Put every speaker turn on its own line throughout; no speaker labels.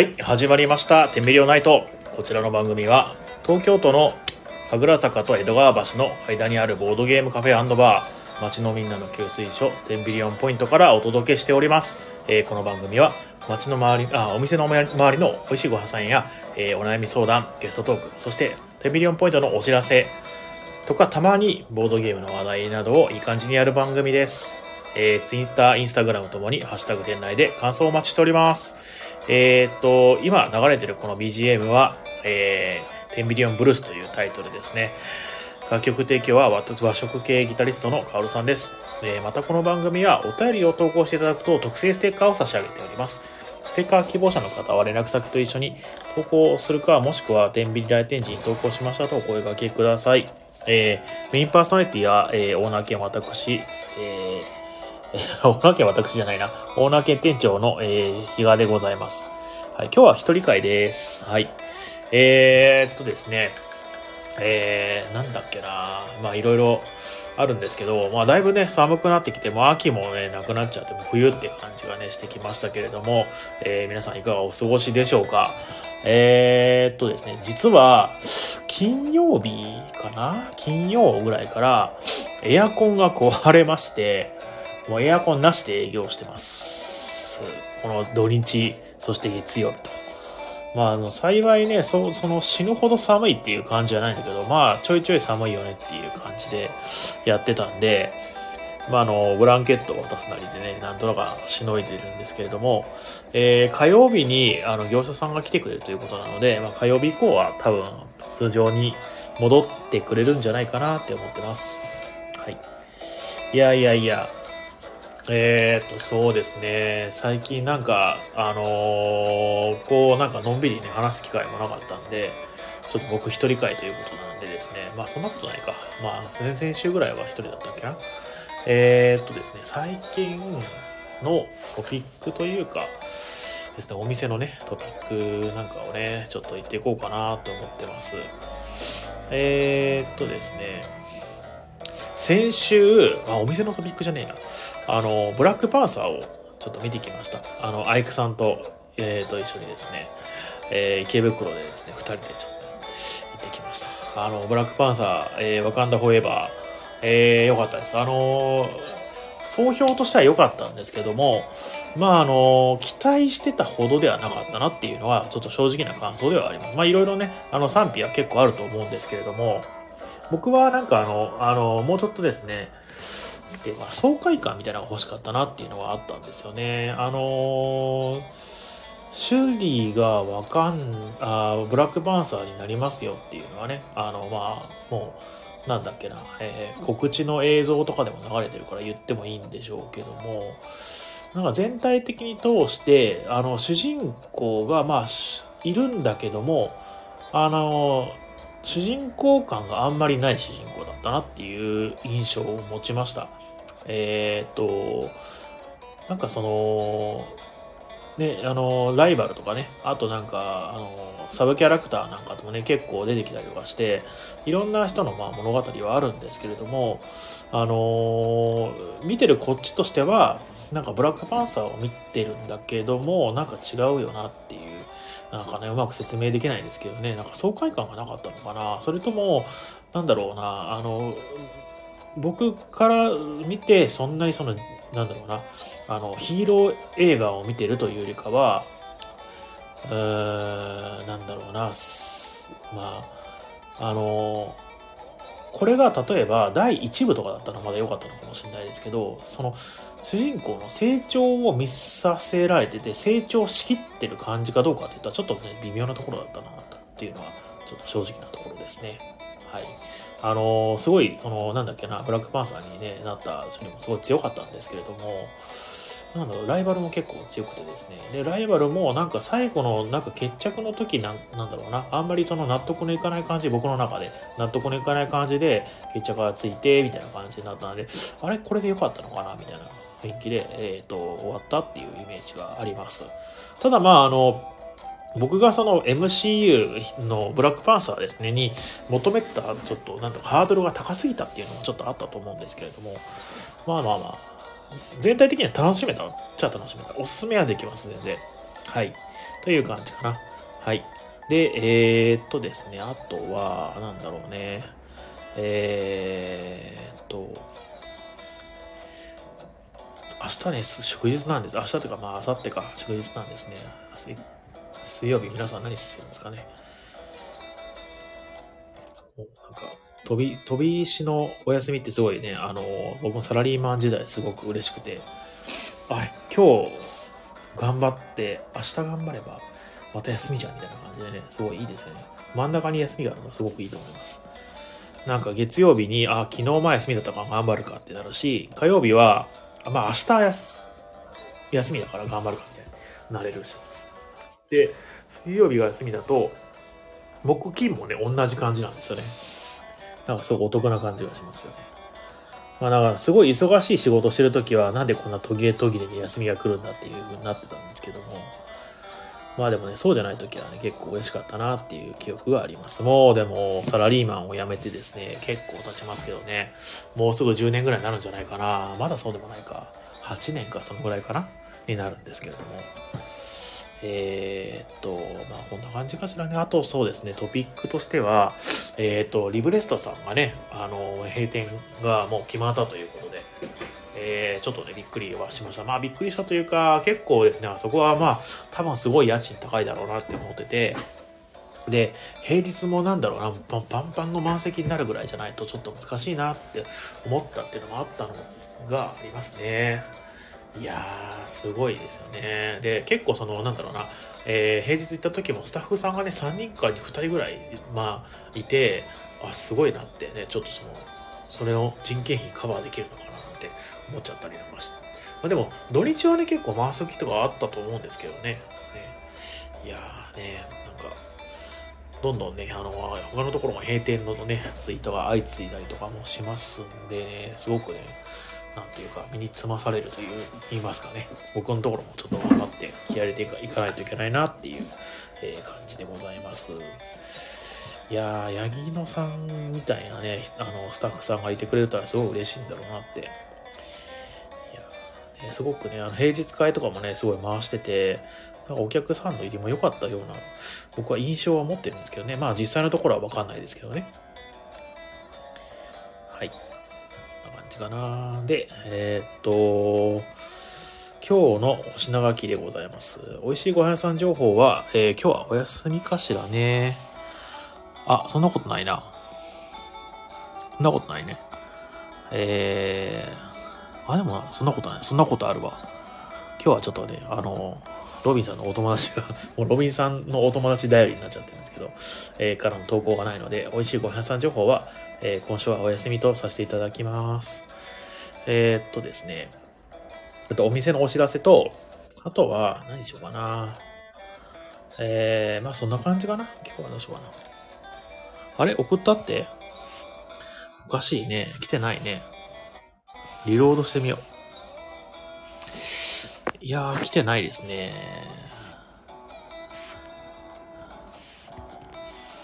はい始まりました「テンビリオナイト」こちらの番組は東京都の神楽坂と江戸川橋の間にあるボードゲームカフェバー街のみんなの給水所テンビリオンポイントからお届けしております、えーこの番組は街の周りあお店の周りの美味しいご破産や、えーお悩み相談ゲストトークそしてテンビリオンポイントのお知らせとかたまにボードゲームの話題などをいい感じにやる番組です。えー、Twitter、Instagram ともにハッシュタグ店内で感想をお待ちしております。えーっと、今流れてるこの BGM は、えー、テンビリオンブルースというタイトルですね。楽曲提供は和食系ギタリストのカオルさんです。えーまたこの番組はお便りを投稿していただくと特製ステッカーを差し上げております。ステッカー希望者の方は連絡先と一緒に投稿するか、もしくは天秤来店時に投稿しましたとお声掛けください。えーメインパーソナリティは、えーオーナー兼私、ええーオーナー兼私じゃないな、オーナー兼店長の、えー、比嘉でございます。はい、今日は一人会です。はい。えー、っとですね、えー、なんだっけなまあいろいろあるんですけど、まあだいぶね、寒くなってきて、もう秋もね、なくなっちゃって、もう冬って感じがね、してきましたけれども、えー皆さんいかがお過ごしでしょうかえー、っとですね、実は、金曜日かな？金曜ぐらいから、エアコンが壊れまして、もうエアコンなしで営業してます。この土日、そして月曜日と。まあ、あの、幸いね、そその死ぬほど寒いっていう感じじゃないんだけど、まあ、ちょいちょい寒いよねっていう感じでやってたんで、まあ、あの、ブランケットを渡すなりでね、なんとなくしのいでるんですけれども、えー火曜日に、あの、業者さんが来てくれるということなので、まあ、火曜日以降は多分、通常に戻ってくれるんじゃないかなって思ってます。はい。いやいやいや、えー、っと、そうですね。最近なんか、あのーこう、なんかのんびりね、話す機会もなかったんで、ちょっと僕一人会ということなんでですね。まあ、そんなことないか。まあ、先々週ぐらいは一人だったっけな。えー、っとですね、最近のトピックというか、ですね、お店のね、トピックなんかをね、ちょっと言っていこうかなと思ってます。えー、っとですね、先週、あ、お店のトピックじゃねえな。あの、ブラックパンサーをちょっと見てきました。あの、アイクさんと、えー、と一緒にですね、えー池袋でですね、二人でちょっと行ってきました。あの、ブラックパンサー、えー、ワカンダフォーエバー、えー、よかったです。あの総評としては良かったんですけども、まああの期待してたほどではなかったなっていうのは、ちょっと正直な感想ではあります。まあいろいろね、あの賛否は結構あると思うんですけれども、僕はなんかあの、あの、もうちょっとですね、でまあ、爽快感みたいなのが欲しかったなっていうのはあったんですよね。あのー、シュリーがわかん、あブラックパンサーになりますよっていうのはね、あの、まあ、もう、なんだっけな、えー告知の映像とかでも流れてるから言ってもいいんでしょうけども、なんか全体的に通して、あの、主人公が、まあ、いるんだけども、あの、主人公感があんまりない主人公だったなっていう印象を持ちました。えーっと、なんかその、ね、あの、ライバルとかね、あとなんか、あの、サブキャラクターなんかともね、結構出てきたりとかして、いろんな人のまあ物語はあるんですけれども、あの見てるこっちとしては、なんかブラックパンサーを見てるんだけども、なんか違うよなっていう、なんかね、うまく説明できないんですけどね、なんか爽快感がなかったのかな。それとも、なんだろうな、あの、僕から見て、そんなにその、なんだろうな、あの、ヒーロー映画を見てるというよりかは、うー、なんだろうな、まあ、あの、これが例えば第1部とかだったらまだ良かったのかもしれないですけど、その主人公の成長を見させられてて、成長しきってる感じかどうかっていったらちょっとね、微妙なところだったなっていうのは、ちょっと正直なところですね。はい。あのすごい、その、なんだっけな、ブラックパンサーに、ね、なった人にもすごい強かったんですけれども、なんだろう、ライバルも結構強くてですね。で、ライバルもなんか最後のなんか決着の時なんなんだろうな、あんまりその納得のいかない感じ、僕の中で納得のいかない感じで決着がついて、みたいな感じになったので、あれ？これで良かったのかな？みたいな雰囲気で、えっ、と、終わったっていうイメージがあります。ただまあ、あの、僕がその MCU のブラックパンサーですね、に求めたちょっとなんとかハードルが高すぎたっていうのもちょっとあったと思うんですけれども、まあまあまあ、全体的には楽しめたっちゃ楽しめた。おすすめはできます、全然。はい。という感じかな。はい。で、えー、っとですね、あとは、なんだろうね。えー、っと、明日ね、祝日なんです。明日というか、まあ、明後日か、祝日なんですね。水曜日、皆さん何してるんですかね。もうなんか、飛び、飛び石のお休みってすごいね、あの、僕もサラリーマン時代すごく嬉しくて、あれ、今日頑張って、明日頑張れば、また休みじゃんみたいな感じでね、すごいいいですよね。真ん中に休みがあるのすごくいいと思います。なんか月曜日に、あ、昨日前休みだったから頑張るかってなるし、火曜日は、まあ明日休休みだから頑張るかみたいになれるし。で、水曜日が休みだと、木金もね、同じ感じなんですよね。なんかすごくお得な感じがしますよね。まあだからすごい忙しい仕事してるときはなんでこんな途切れ途切れに休みが来るんだっていうふうになってたんですけども、まあでもね、そうじゃない時はね、結構嬉しかったなっていう記憶があります。もうでも、サラリーマンを辞めてですね、結構経ちますけどね、もうすぐ10年ぐらいになるんじゃないかな。まだそうでもないか。8年か、そのぐらいかなになるんですけれども。えー、っと、まあこんな感じかしらね。あとそうですね、トピックとしては、えー、っと、リブレストさんがね、あの、閉店がもう決まったということで、えー、ちょっとね、びっくりはしました。まあ、びっくりしたというか、結構ですね、あそこはまあ、多分すごい家賃高いだろうなって思ってて、で、平日もなんだろうな、パンパンパンの満席になるぐらいじゃないとちょっと難しいなって思ったっていうのもあったのがありますね。いやー、すごいですよね。で、結構その、なんだろうな、えー、平日行った時もスタッフさんがね、3人か2人ぐらい、まあ、いて、あ、すごいなってね、ちょっとその、それの人件費カバーできるのかなって思っちゃったりなんかして。まあ、でも、土日はね、結構回す時とかあったと思うんですけどね。ねいやーね、なんか、どんどんね、あの、他のところも閉店のね、ツイートが相次いだりとかもしますんでね、すごくね、なんていうか、身につまされるという、言いますかね。僕のところもちょっと頑張って気合入れていかないといけないなっていう、えー、感じでございます。いやー、八木野さんみたいなね、あの、スタッフさんがいてくれるとはすごい嬉しいんだろうなって。いや、ね、すごくね、あの、平日会とかもね、すごい回してて、なんかお客さんの入りも良かったような、僕は印象は持ってるんですけどね。まあ実際のところはわかんないですけどね。はい。こんな感じかな。で、えー、っと、今日のお品書きでございます。美味しいご飯屋さん情報は、えー、今日はお休みかしらね。あ、そんなことないな。そんなことないね。えー、あ、でもそんなことない。そんなことあるわ。今日はちょっとね、あの、ロビンさんのお友達が もうロビンさんのお友達頼りになっちゃってるんですけど、えー、からの投稿がないので、美味しいご飯屋さん情報は、えー、今週はお休みとさせていただきます。えー、っとですね、あとお店のお知らせと、あとは、何しようかな。えー、まあそんな感じかな。今日はどうしようかな。あれ？送ったって？おかしいね。来てないね。リロードしてみよう。いやー、来てないですね。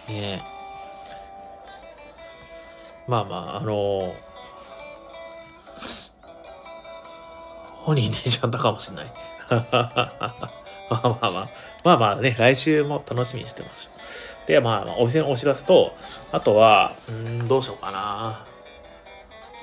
ねまあまあ、あのー、本人寝ちゃったかもしれない。まあまあまあ、まあまあね、来週も楽しみにしてます。で、まあ、お店のお知らせと、あとは、うん、どうしようかな。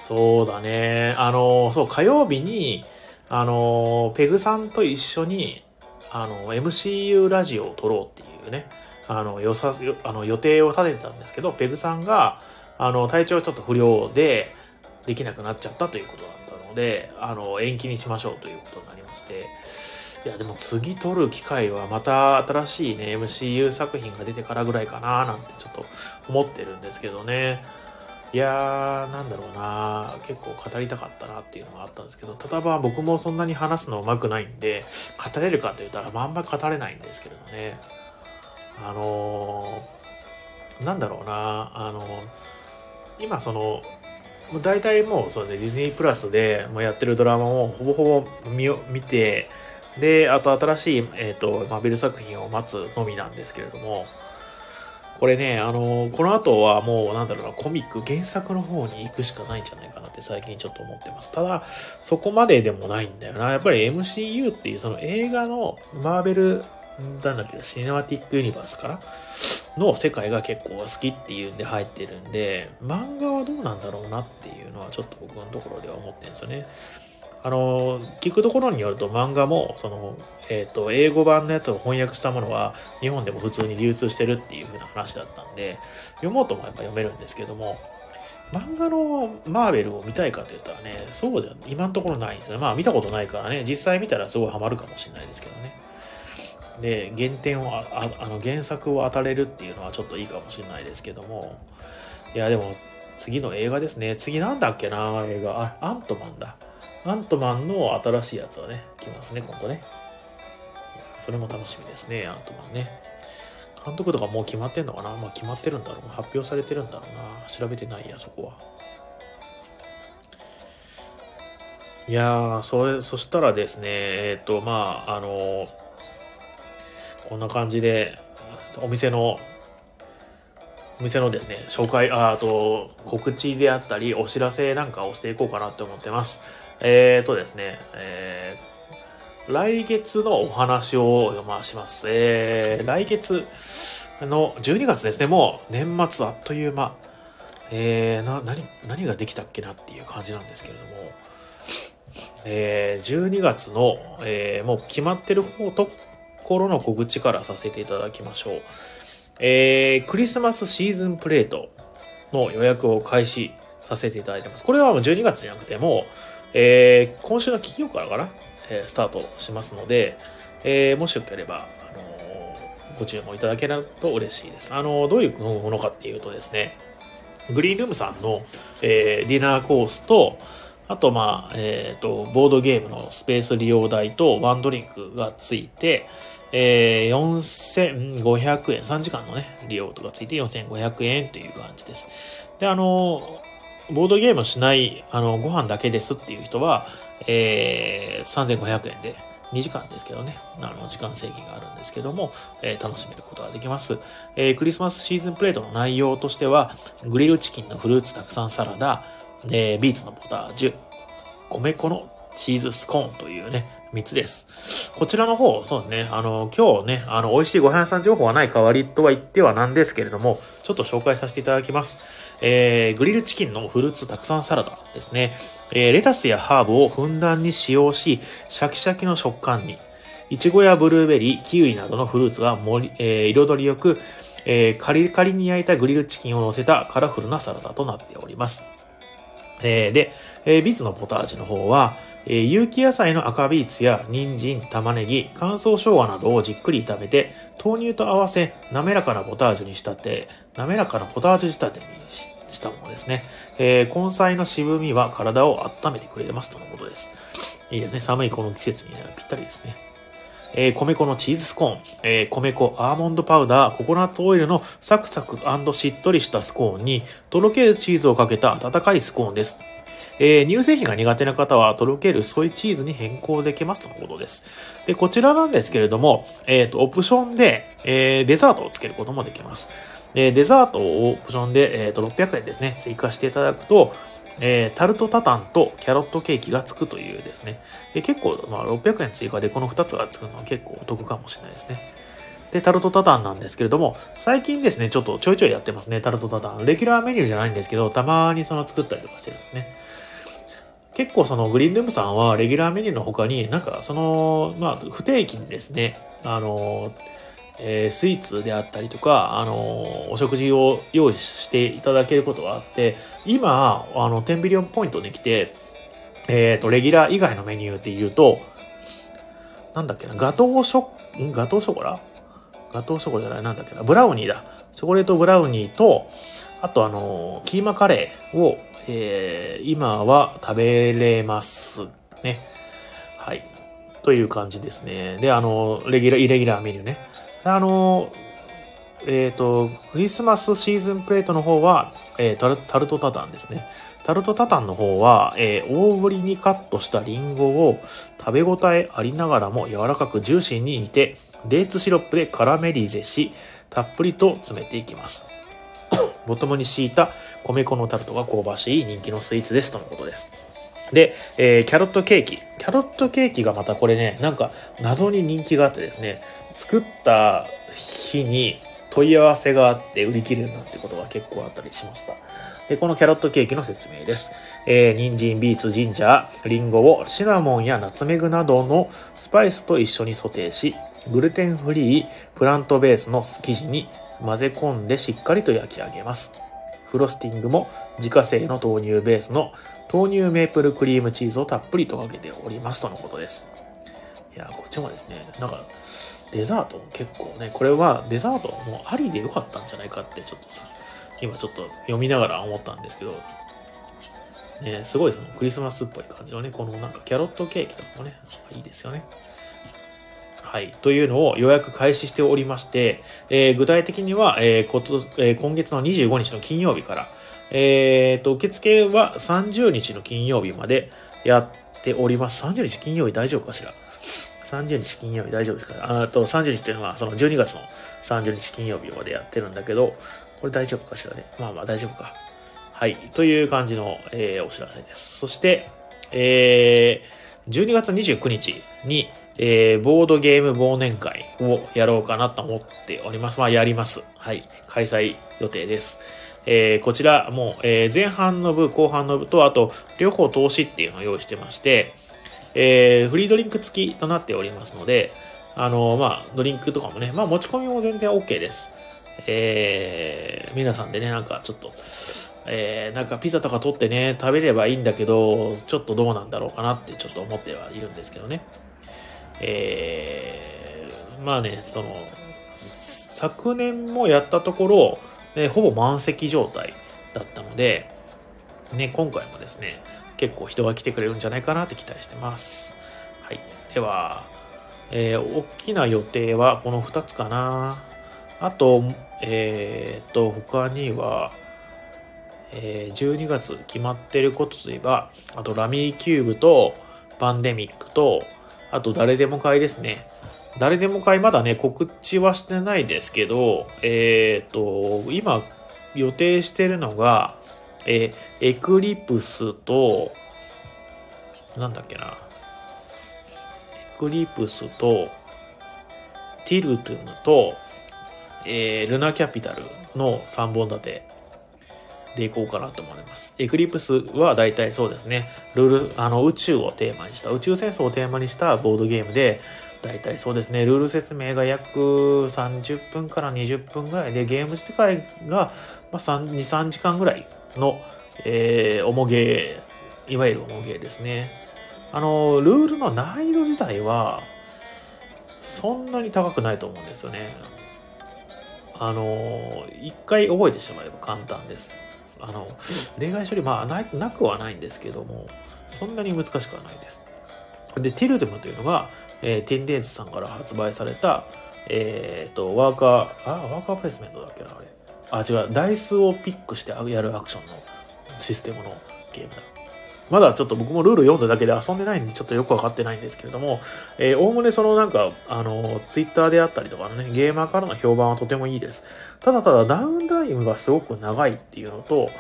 そうだね。あの、そう、火曜日に、あの、ペグさんと一緒に、あの、MCU ラジオを撮ろうっていうね、あの、よさ、あの予定を立ててたんですけど、ペグさんが、あの、体調ちょっと不良で、できなくなっちゃったということだったので、あの、延期にしましょうということになりまして、いや、でも次撮る機会はまた新しいね、MCU 作品が出てからぐらいかななんてちょっと思ってるんですけどね。いやー、なんだろうな結構語りたかったなっていうのがあったんですけど、ただまあ僕もそんなに話すの上手くないんで、語れるかと言ったら、まあ、んまり語れないんですけれどね。あのー、なんだろうなあのー、今その、大体もうそうね、ディズニープラスでもうやってるドラマをほぼほぼ見見て、で、あと新しい、えっ、ー、と、マーベル作品を待つのみなんですけれども、これね、あのこの後はもう、なんだろうな、コミック、原作の方に行くしかないんじゃないかなって最近ちょっと思ってます。ただ、そこまででもないんだよな。やっぱり MCU っていうその映画のマーベルなんだっけ、シネマティックユニバースかな？の世界が結構好きっていうんで入ってるんで、漫画はどうなんだろうなっていうのはちょっと僕のところでは思ってるんですよね。あの、聞くところによると漫画も、その、えっ、ー、と、英語版のやつを翻訳したものは日本でも普通に流通してるっていう風な話だったんで、読もうともやっぱ読めるんですけども、漫画のマーベルを見たいかと言ったらね、そうじゃ、今のところないんですね。まあ見たことないからね、実際見たらすごいハマるかもしれないですけどね。で、原点をあ、あの原作を当たれるっていうのはちょっといいかもしれないですけども、いや、でも、次の映画ですね。次なんだっけな、映画。あ、アントマンだ。アントマンの新しいやつはね、来ますね、今度ね。それも楽しみですね、アントマンね。監督とかもう決まってんのかな？まあ決まってるんだろう。発表されてるんだろうな。調べてないや、そこは。いやー、それ、そしたらですね、えっ、ー、と、まあ、あの、こんな感じで、お店の、お店のですね、紹介、あと、告知であったり、お知らせなんかをしていこうかなって思ってます。えっ、とですね、えー、来月のお話を、ま、します。えー、来月の12月ですね、もう年末あっという間、えー、な、何、何ができたっけなっていう感じなんですけれども、えー、12月の、えー、もう決まってる方ところの告知からさせていただきましょう。えー、クリスマスシーズンプレートの予約を開始させていただいてます。これはもう12月じゃなくてもう、えー、今週の金曜からかな、えー、スタートしますので、えー、もしよければ、あの、ご注文いただけると嬉しいです。あの、どういうものかっていうとですね、グリーンルームさんの、え、ディナーコースと、あと、まあ、えっ、と、ボードゲームのスペース利用代とワンドリンクがついて、えー、4500円、3時間のね、利用とかついて4500円という感じです。で、あの、ボードゲームしない、あの、ご飯だけですっていう人は、えー、3500円で、2時間ですけどね、あの、時間制限があるんですけども、えー、楽しめることができます。えー、クリスマスシーズンプレートの内容としては、グリルチキンのフルーツたくさんサラダ、で、ビーツのポタージュ、米粉のチーズスコーンというね、3つです。こちらの方、そうですね、あの、今日ね、あの、美味しいご飯屋さん情報はない代わりとは言ってはなんですけれども、ちょっと紹介させていただきます。えー、グリルチキンのフルーツたくさんサラダですね。えー、レタスやハーブをふんだんに使用し、シャキシャキの食感に。いちごやブルーベリー、キウイなどのフルーツが盛り、えー、彩りよく、えー、カリカリに焼いたグリルチキンを乗せたカラフルなサラダとなっております。えー、で、えー、ビーツのポタージュの方は、えー、有機野菜の赤ビーツや人参、玉ねぎ、乾燥生姜などをじっくり炒めて、豆乳と合わせ、滑らかなポタージュに仕立て、滑らかなポタージュ仕立てにししたものですね。えー、根菜の渋みは体を温めてくれますとのことです。いいですね。寒いこの季節に、ぴったりですね。えー、米粉のチーズスコーン、えー、米粉、アーモンドパウダー、ココナッツオイルのサクサクしっとりしたスコーンに、とろけるチーズをかけた温かいスコーンです。えー、乳製品が苦手な方は、とろけるソイチーズに変更できますとのことです。で、こちらなんですけれども、えっ、ー、と、オプションで、えー、デザートをつけることもできます。で、デザートをオプションで、えっ、ー、と、600円ですね、追加していただくと、えー、タルトタタンとキャロットケーキがつくというですね。で結構、まあ、600円追加でこの2つがつくのは結構お得かもしれないですね。で、タルトタタンなんですけれども、最近ですね、ちょっとちょいちょいやってますね、タルトタタン。レギュラーメニューじゃないんですけど、たまにその作ったりとかしてるんですね。結構そのグリーンルームさんはレギュラーメニューの他になんかその、まあ不定期にですね、あの、えー、スイーツであったりとか、あのお食事を用意していただけることがあって、今、あの、10ビリオンポイントに来て、えっ、ー、と、レギュラー以外のメニューって言うと、なんだっけな、ガトーショ、ん？ガトーショコラ？ガトーショコラじゃない、なんだっけな、ブラウニーだ。チョコレートブラウニーと、あとあの、キーマカレーを、えー、今は食べれますね。はい。という感じですね。で、あの、レギュラー、イレギュラーメニューね。あの、えっ、ー、と、クリスマスシーズンプレートの方は、えー、タルタルトタタンですね。タルトタタンの方は、えー、大ぶりにカットしたリンゴを食べ応えありながらも柔らかくジューシーに煮て、デーツシロップでカラメリゼし、たっぷりと詰めていきます。ボトムに敷いた米粉のタルトが香ばしい人気のスイーツですとのことです。で、えー、キャロットケーキ。キャロットケーキがまたこれね、なんか謎に人気があってですね、作った日に問い合わせがあって売り切れるなんてことが結構あったりしました。でこのキャロットケーキの説明です。えー、人参、ビーツ、ジンジャー、リンゴをシナモンやナツメグなどのスパイスと一緒にソテーし、グルテンフリー、プラントベースの生地に混ぜ込んでしっかりと焼き上げます。フロスティングも自家製の豆乳ベースの豆乳メープルクリームチーズをたっぷりとかけておりますとのことです。いや、こっちもですね、なんか、デザート結構ね、これはデザートもありでよかったんじゃないかってちょっとさ、今ちょっと読みながら思ったんですけど、ね、すごいそのクリスマスっぽい感じのね、このなんかキャロットケーキとかもね、いいですよね。はい。というのを予約開始しておりまして、えー、具体的には、えーこと、えー、今月の25日の金曜日から、えー、と、受付は30日の金曜日までやっております。30日金曜日大丈夫かしら？?30 日金曜日大丈夫ですか？あと、30日っていうのは、その12月の30日金曜日までやってるんだけど、これ大丈夫かしらね？まあまあ大丈夫か。はい。という感じの、えー、お知らせです。そして、えー、12月29日に、えー、ボードゲーム忘年会をやろうかなと思っております。まあ、やります。はい。開催予定です。えー、こちらもう、えー、前半の部、後半の部と、あと、両方投資っていうのを用意してまして、えー、フリードリンク付きとなっておりますので、あのまあ、ドリンクとかもね、まあ、持ち込みも全然 OK です。えー、皆さんでね、なんかちょっと、えー、なんかピザとか取ってね、食べればいいんだけど、ちょっとどうなんだろうかなってちょっと思ってはいるんですけどね。えー、まあね、その、昨年もやったところ、ね、ほぼ満席状態だったので、ね、今回もですね、結構人が来てくれるんじゃないかなって期待してます。はい。では、えー、大きな予定はこの2つかな。あと、えっ、と、他には、えー、12月決まってることといえば、あとラミーキューブとパンデミックと、あと誰でも買いですね。誰でも買いまだね、告知はしてないですけど、えっ、と、今予定してるのが、えー、エクリプスと、なんだっけな。エクリプスと、ティルトゥムと、えー、ルナキャピタルの3本立てでいこうかなと思います。エクリプスは大体そうですね、ルール、あの宇宙をテーマにした、宇宙戦争をテーマにしたボードゲームで、大体そうですね、ルール説明が約30分から20分ぐらいで、ゲーム自体が、まあ、2、3時間ぐらいの、えー、重ゲー、いわゆる重ゲーですね。あの、ルールの難易度自体は、そんなに高くないと思うんですよね。あの一回覚えてしまえば簡単です。あの例外処理まあななくはないんですけどもそんなに難しくはないです。でティルデムというのが、えー、テンデーズさんから発売されたえっ、ー、とワーカーあワーカープレスメントだっけなあれあ違うダイスをピックしてやるアクションのシステムのゲームだまだちょっと僕もルール読んだだけで遊んでないんでちょっとよくわかってないんですけれども、えー、おおむねそのなんか、あの、ツイッターであったりとかのね、ゲーマーからの評判はとてもいいです。ただただダウンタイムがすごく長いっていうのと、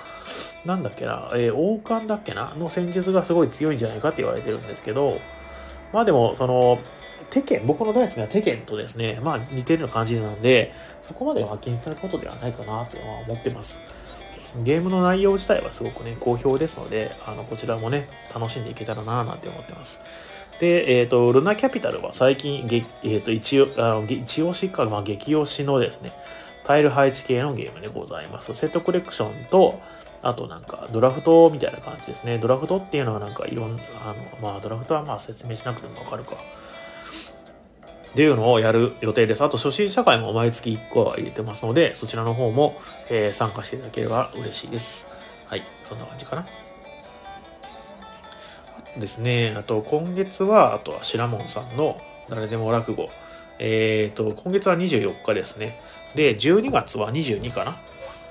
なんだっけな、えー、王冠だっけなの戦術がすごい強いんじゃないかって言われてるんですけど、まあでも、その、テケン、僕の大好きなテケンとですね、まあ似てるような感じなので、そこまでは気にすることではないかなとは思ってます。ゲームの内容自体はすごくね、好評ですので、あの、こちらもね、楽しんでいけたらなぁなんて思ってます。で、えっ、ー、と、ルナキャピタルは最近、えっ、ー、と、一応、あの一押しか、まあ、激推しのですね、タイル配置系のゲームでございます。セットコレクションと、あとなんか、ドラフトみたいな感じですね。ドラフトっていうのはなんかいろんな、あの、まあ、ドラフトはまあ説明しなくてもわかるか。っていうのをやる予定です。あと初心者会も毎月1個は入れてますので、そちらの方も、えー、参加していただければ嬉しいです。はい、そんな感じかな。あとですね、あと今月は、あとは白門さんの誰でも落語。えっ、ー、と、今月は24日ですね。で、12月は22かな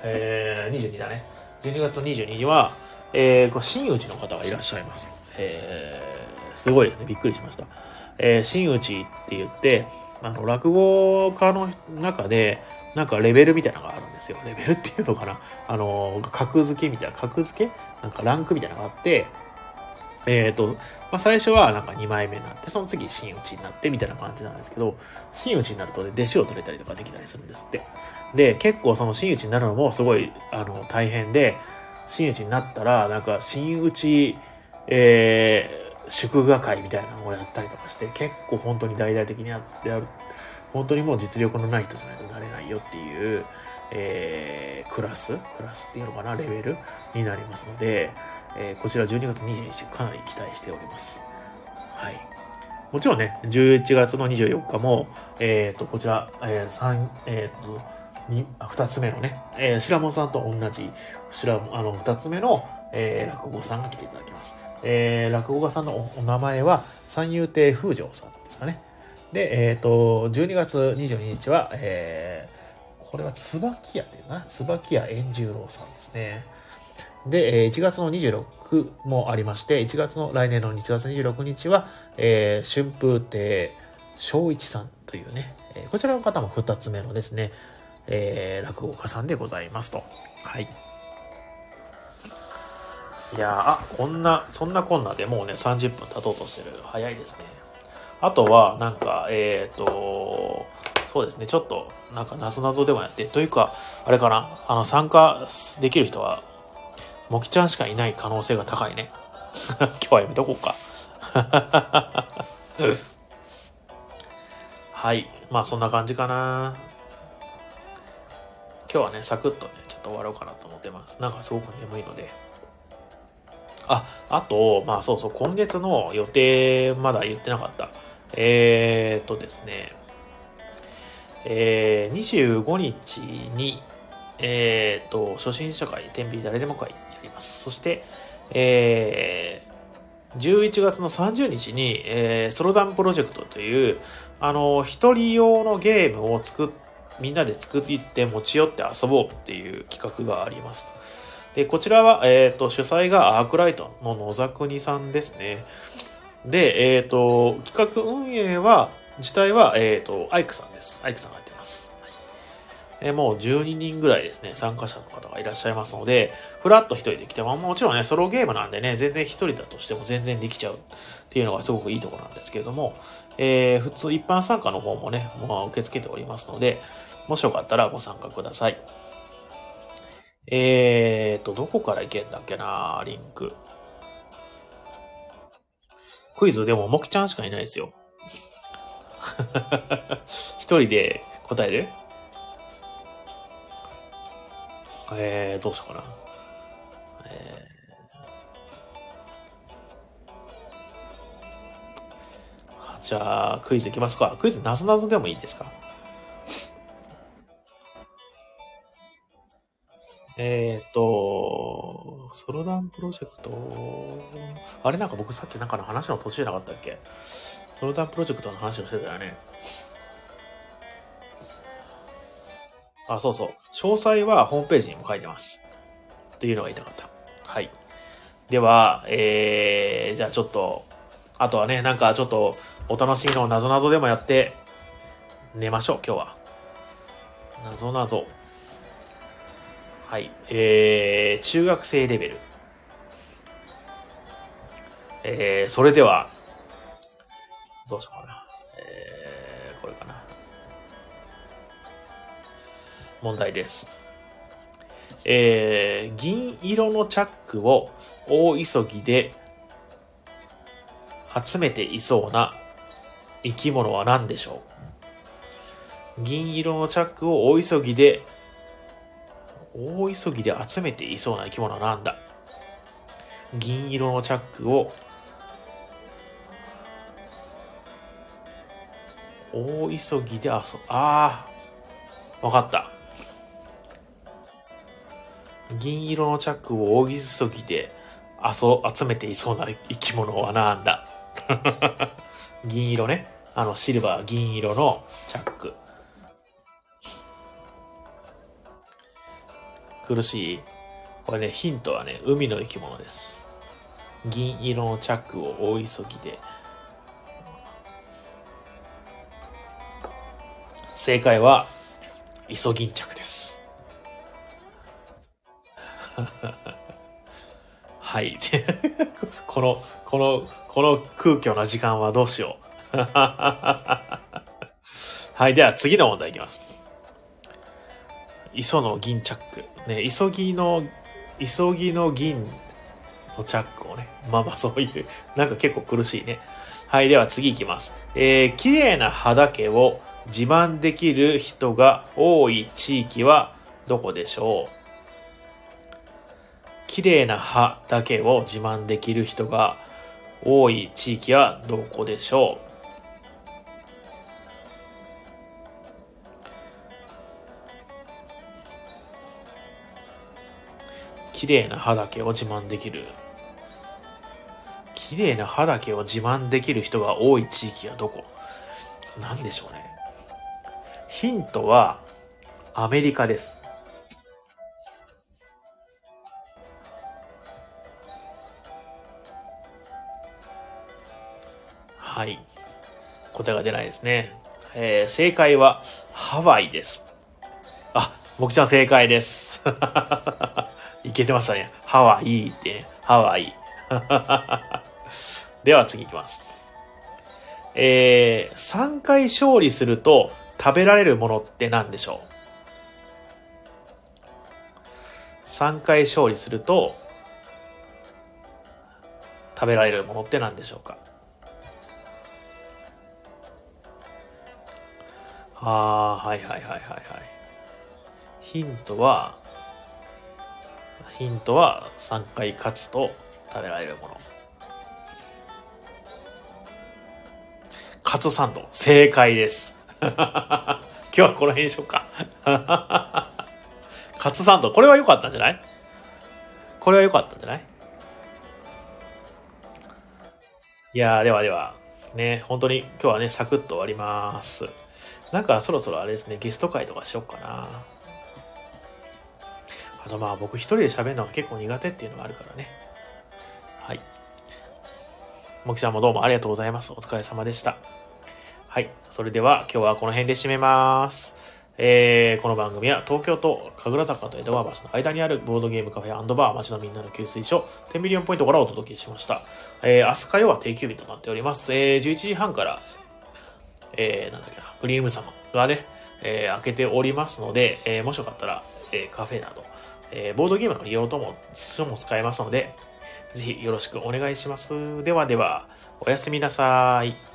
えー、22だね。12月22日は、えー、真打ちの方がいらっしゃいます。えー、すごいですね。びっくりしました。えー、真打ちって言って、あの、落語家の中で、なんかレベルみたいなのがあるんですよ。レベルっていうのかなあの、格付けみたいな、格付け？なんかランクみたいなのがあって、えっ、ー、と、まあ、最初はなんか2枚目になって、その次真打ちになってみたいな感じなんですけど、真打ちになるとね、弟子を取れたりとかできたりするんですって。で、結構その真打ちになるのもすごい、あの、大変で、真打ちになったら、なんか真打ち、えー、祝賀会みたいなのをやったりとかして、結構本当に大々的にやってやる。本当にもう実力のない人じゃないとなれないよっていう、えー、クラスクラスっていうのかなレベルになりますので、えー、こちら12月22日かなり期待しております。はい。もちろんね、11月の24日も、えっ、ー、と、こちら、えー、3、えっ、ー、と、に、二つ目のね、えー、白門さんと同じ、白あの、二つ目の、えー、落語さんが来ていただきます。えー、落語家さんのお名前は、三遊亭風城さんですかね。で、えっ、ー、と、12月22日は、えー、これは椿屋っていうかな、椿屋円十郎さんですね。で、1月の26もありまして、1月の、来年の1月26日は、えー、春風亭正一さんというね、えー、こちらの方も2つ目のですね、えー、落語家さんでございますと。はい。いやあ、こんな、そんなこんなでもうね、30分経とうとしてる。早いですね。あとは、なんか、えっ、ー、と、そうですね、ちょっと、なんか、なぞなぞでもやって、というか、あれかな、あの、参加できる人は、もきちゃんしかいない可能性が高いね。今日はやめとこうか。はい。まあそんな感じかな。今日はね、サクッとね、ちょっと終わろうかなと思ってます。なんかすごく眠いので。あ、あと、まあそうそう、今月の予定まだ言ってなかった。えー、っとですね、えー、25日に、えー、っと、初心者会、天秤誰でも会やります。そして、えー、11月の30日に、えー、ソロダンプロジェクトという、あの、一人用のゲームを作っ、みんなで作って持ち寄って遊ぼうっていう企画があります。で、こちらは、えっ、ー、と、主催がアークライトの野沢国さんですね。で、えっ、ー、と、企画運営は、自体は、えっ、ー、と、アイクさんです。アイクさんがやってます。えもう12人ぐらいですね、参加者の方がいらっしゃいますので、フラッと一人で来ても、もちろんね、ソロゲームなんでね、全然一人だとしても全然できちゃうっていうのがすごくいいところなんですけれども、えー、普通一般参加の方もね、もう受け付けておりますので、もしよかったらご参加ください。えーと、どこから行けんだっけなリンク。クイズでも、もきちゃんしかいないですよ。一人で答える？えー、どうしようかな。えー、じゃあ、クイズいきますか。クイズなぞなぞでもいいですか？えっ、ー、と、ソロダンプロジェクト、あれなんか僕さっきなんかの話の途中じゃなかったっけ？ソロダンプロジェクトの話をしてたよね。あ、そうそう。詳細はホームページにも書いてます。というのが言いたかった。はい。では、えー、じゃあちょっと、あとはね、なんかちょっとお楽しみのなぞなぞでもやって寝ましょう、今日は。なぞなぞ。はい。えー、中学生レベル。えー、それでは、どうしようかな。えー、これかな問題です。えー、銀色のチャックを大急ぎで集めていそうな生き物は何でしょう？銀色のチャックを大急ぎで大急ぎで集めていそうな生き物は何だ？銀色のチャックを大急ぎで遊ぶ。ああ、わかった。銀色のチャックを大急ぎで遊集めていそうな生き物はなんだ？銀色ね。あの、シルバー、銀色のチャック。苦しいこれね、ヒントはね、海の生き物です。銀色のチャックを大急ぎで。正解は、イソギンチャクです。はい。この、この、この空虚な時間はどうしよう。はい。では次の問題いきます。磯の銀チャック。ね、急ぎの、急ぎの銀のチャックをね。まあまあそういう、なんか結構苦しいね。はい。では次いきます。えー、綺麗な肌毛を自慢できる人が多い地域はどこでしょう？綺麗な歯だけを自慢できる人が多い地域はどこでしょう？綺麗な歯だけを自慢できる綺麗な歯だけを自慢できる人が多い地域はどこ？なんでしょうねヒントはアメリカですはい。答えが出ないですね。えー、正解はハワイです。あ、もくちゃん正解です。いけてましたね。ハワイってね。ハワイ。では次いきます。えー、3回勝利すると食べられるものって何でしょう ?3 回勝利すると食べられるものって何でしょうか？ああ、はいはいはいはいはい。ヒントは、ヒントは3回勝つと食べられるもの。カツサンド、正解です。今日はこの辺にしようか。カツサンド、これは良かったんじゃない？これは良かったんじゃない？いや、ではでは、ね、本当に今日はね、サクッと終わります。なんかそろそろあれですね、ゲスト会とかしよっかな。あとまあ僕一人で喋るのが結構苦手っていうのがあるからね。はい。もきさんもどうもありがとうございます。お疲れ様でした。はい。それでは今日はこの辺で締めます。えー、この番組は東京と神楽坂と江戸川橋の間にあるボードゲームカフェバー街のみんなの給水所10ミリオンポイントからお届けしました。えー、明日火曜は定休日となっております。えー、11時半からえー、なんだっけな、クリーム様がね、えー開けておりますので、えーもしよかったら、えーカフェなど、えーボードゲームの利用とも、書も使えますので、ぜひよろしくお願いします。ではでは、おやすみなさい。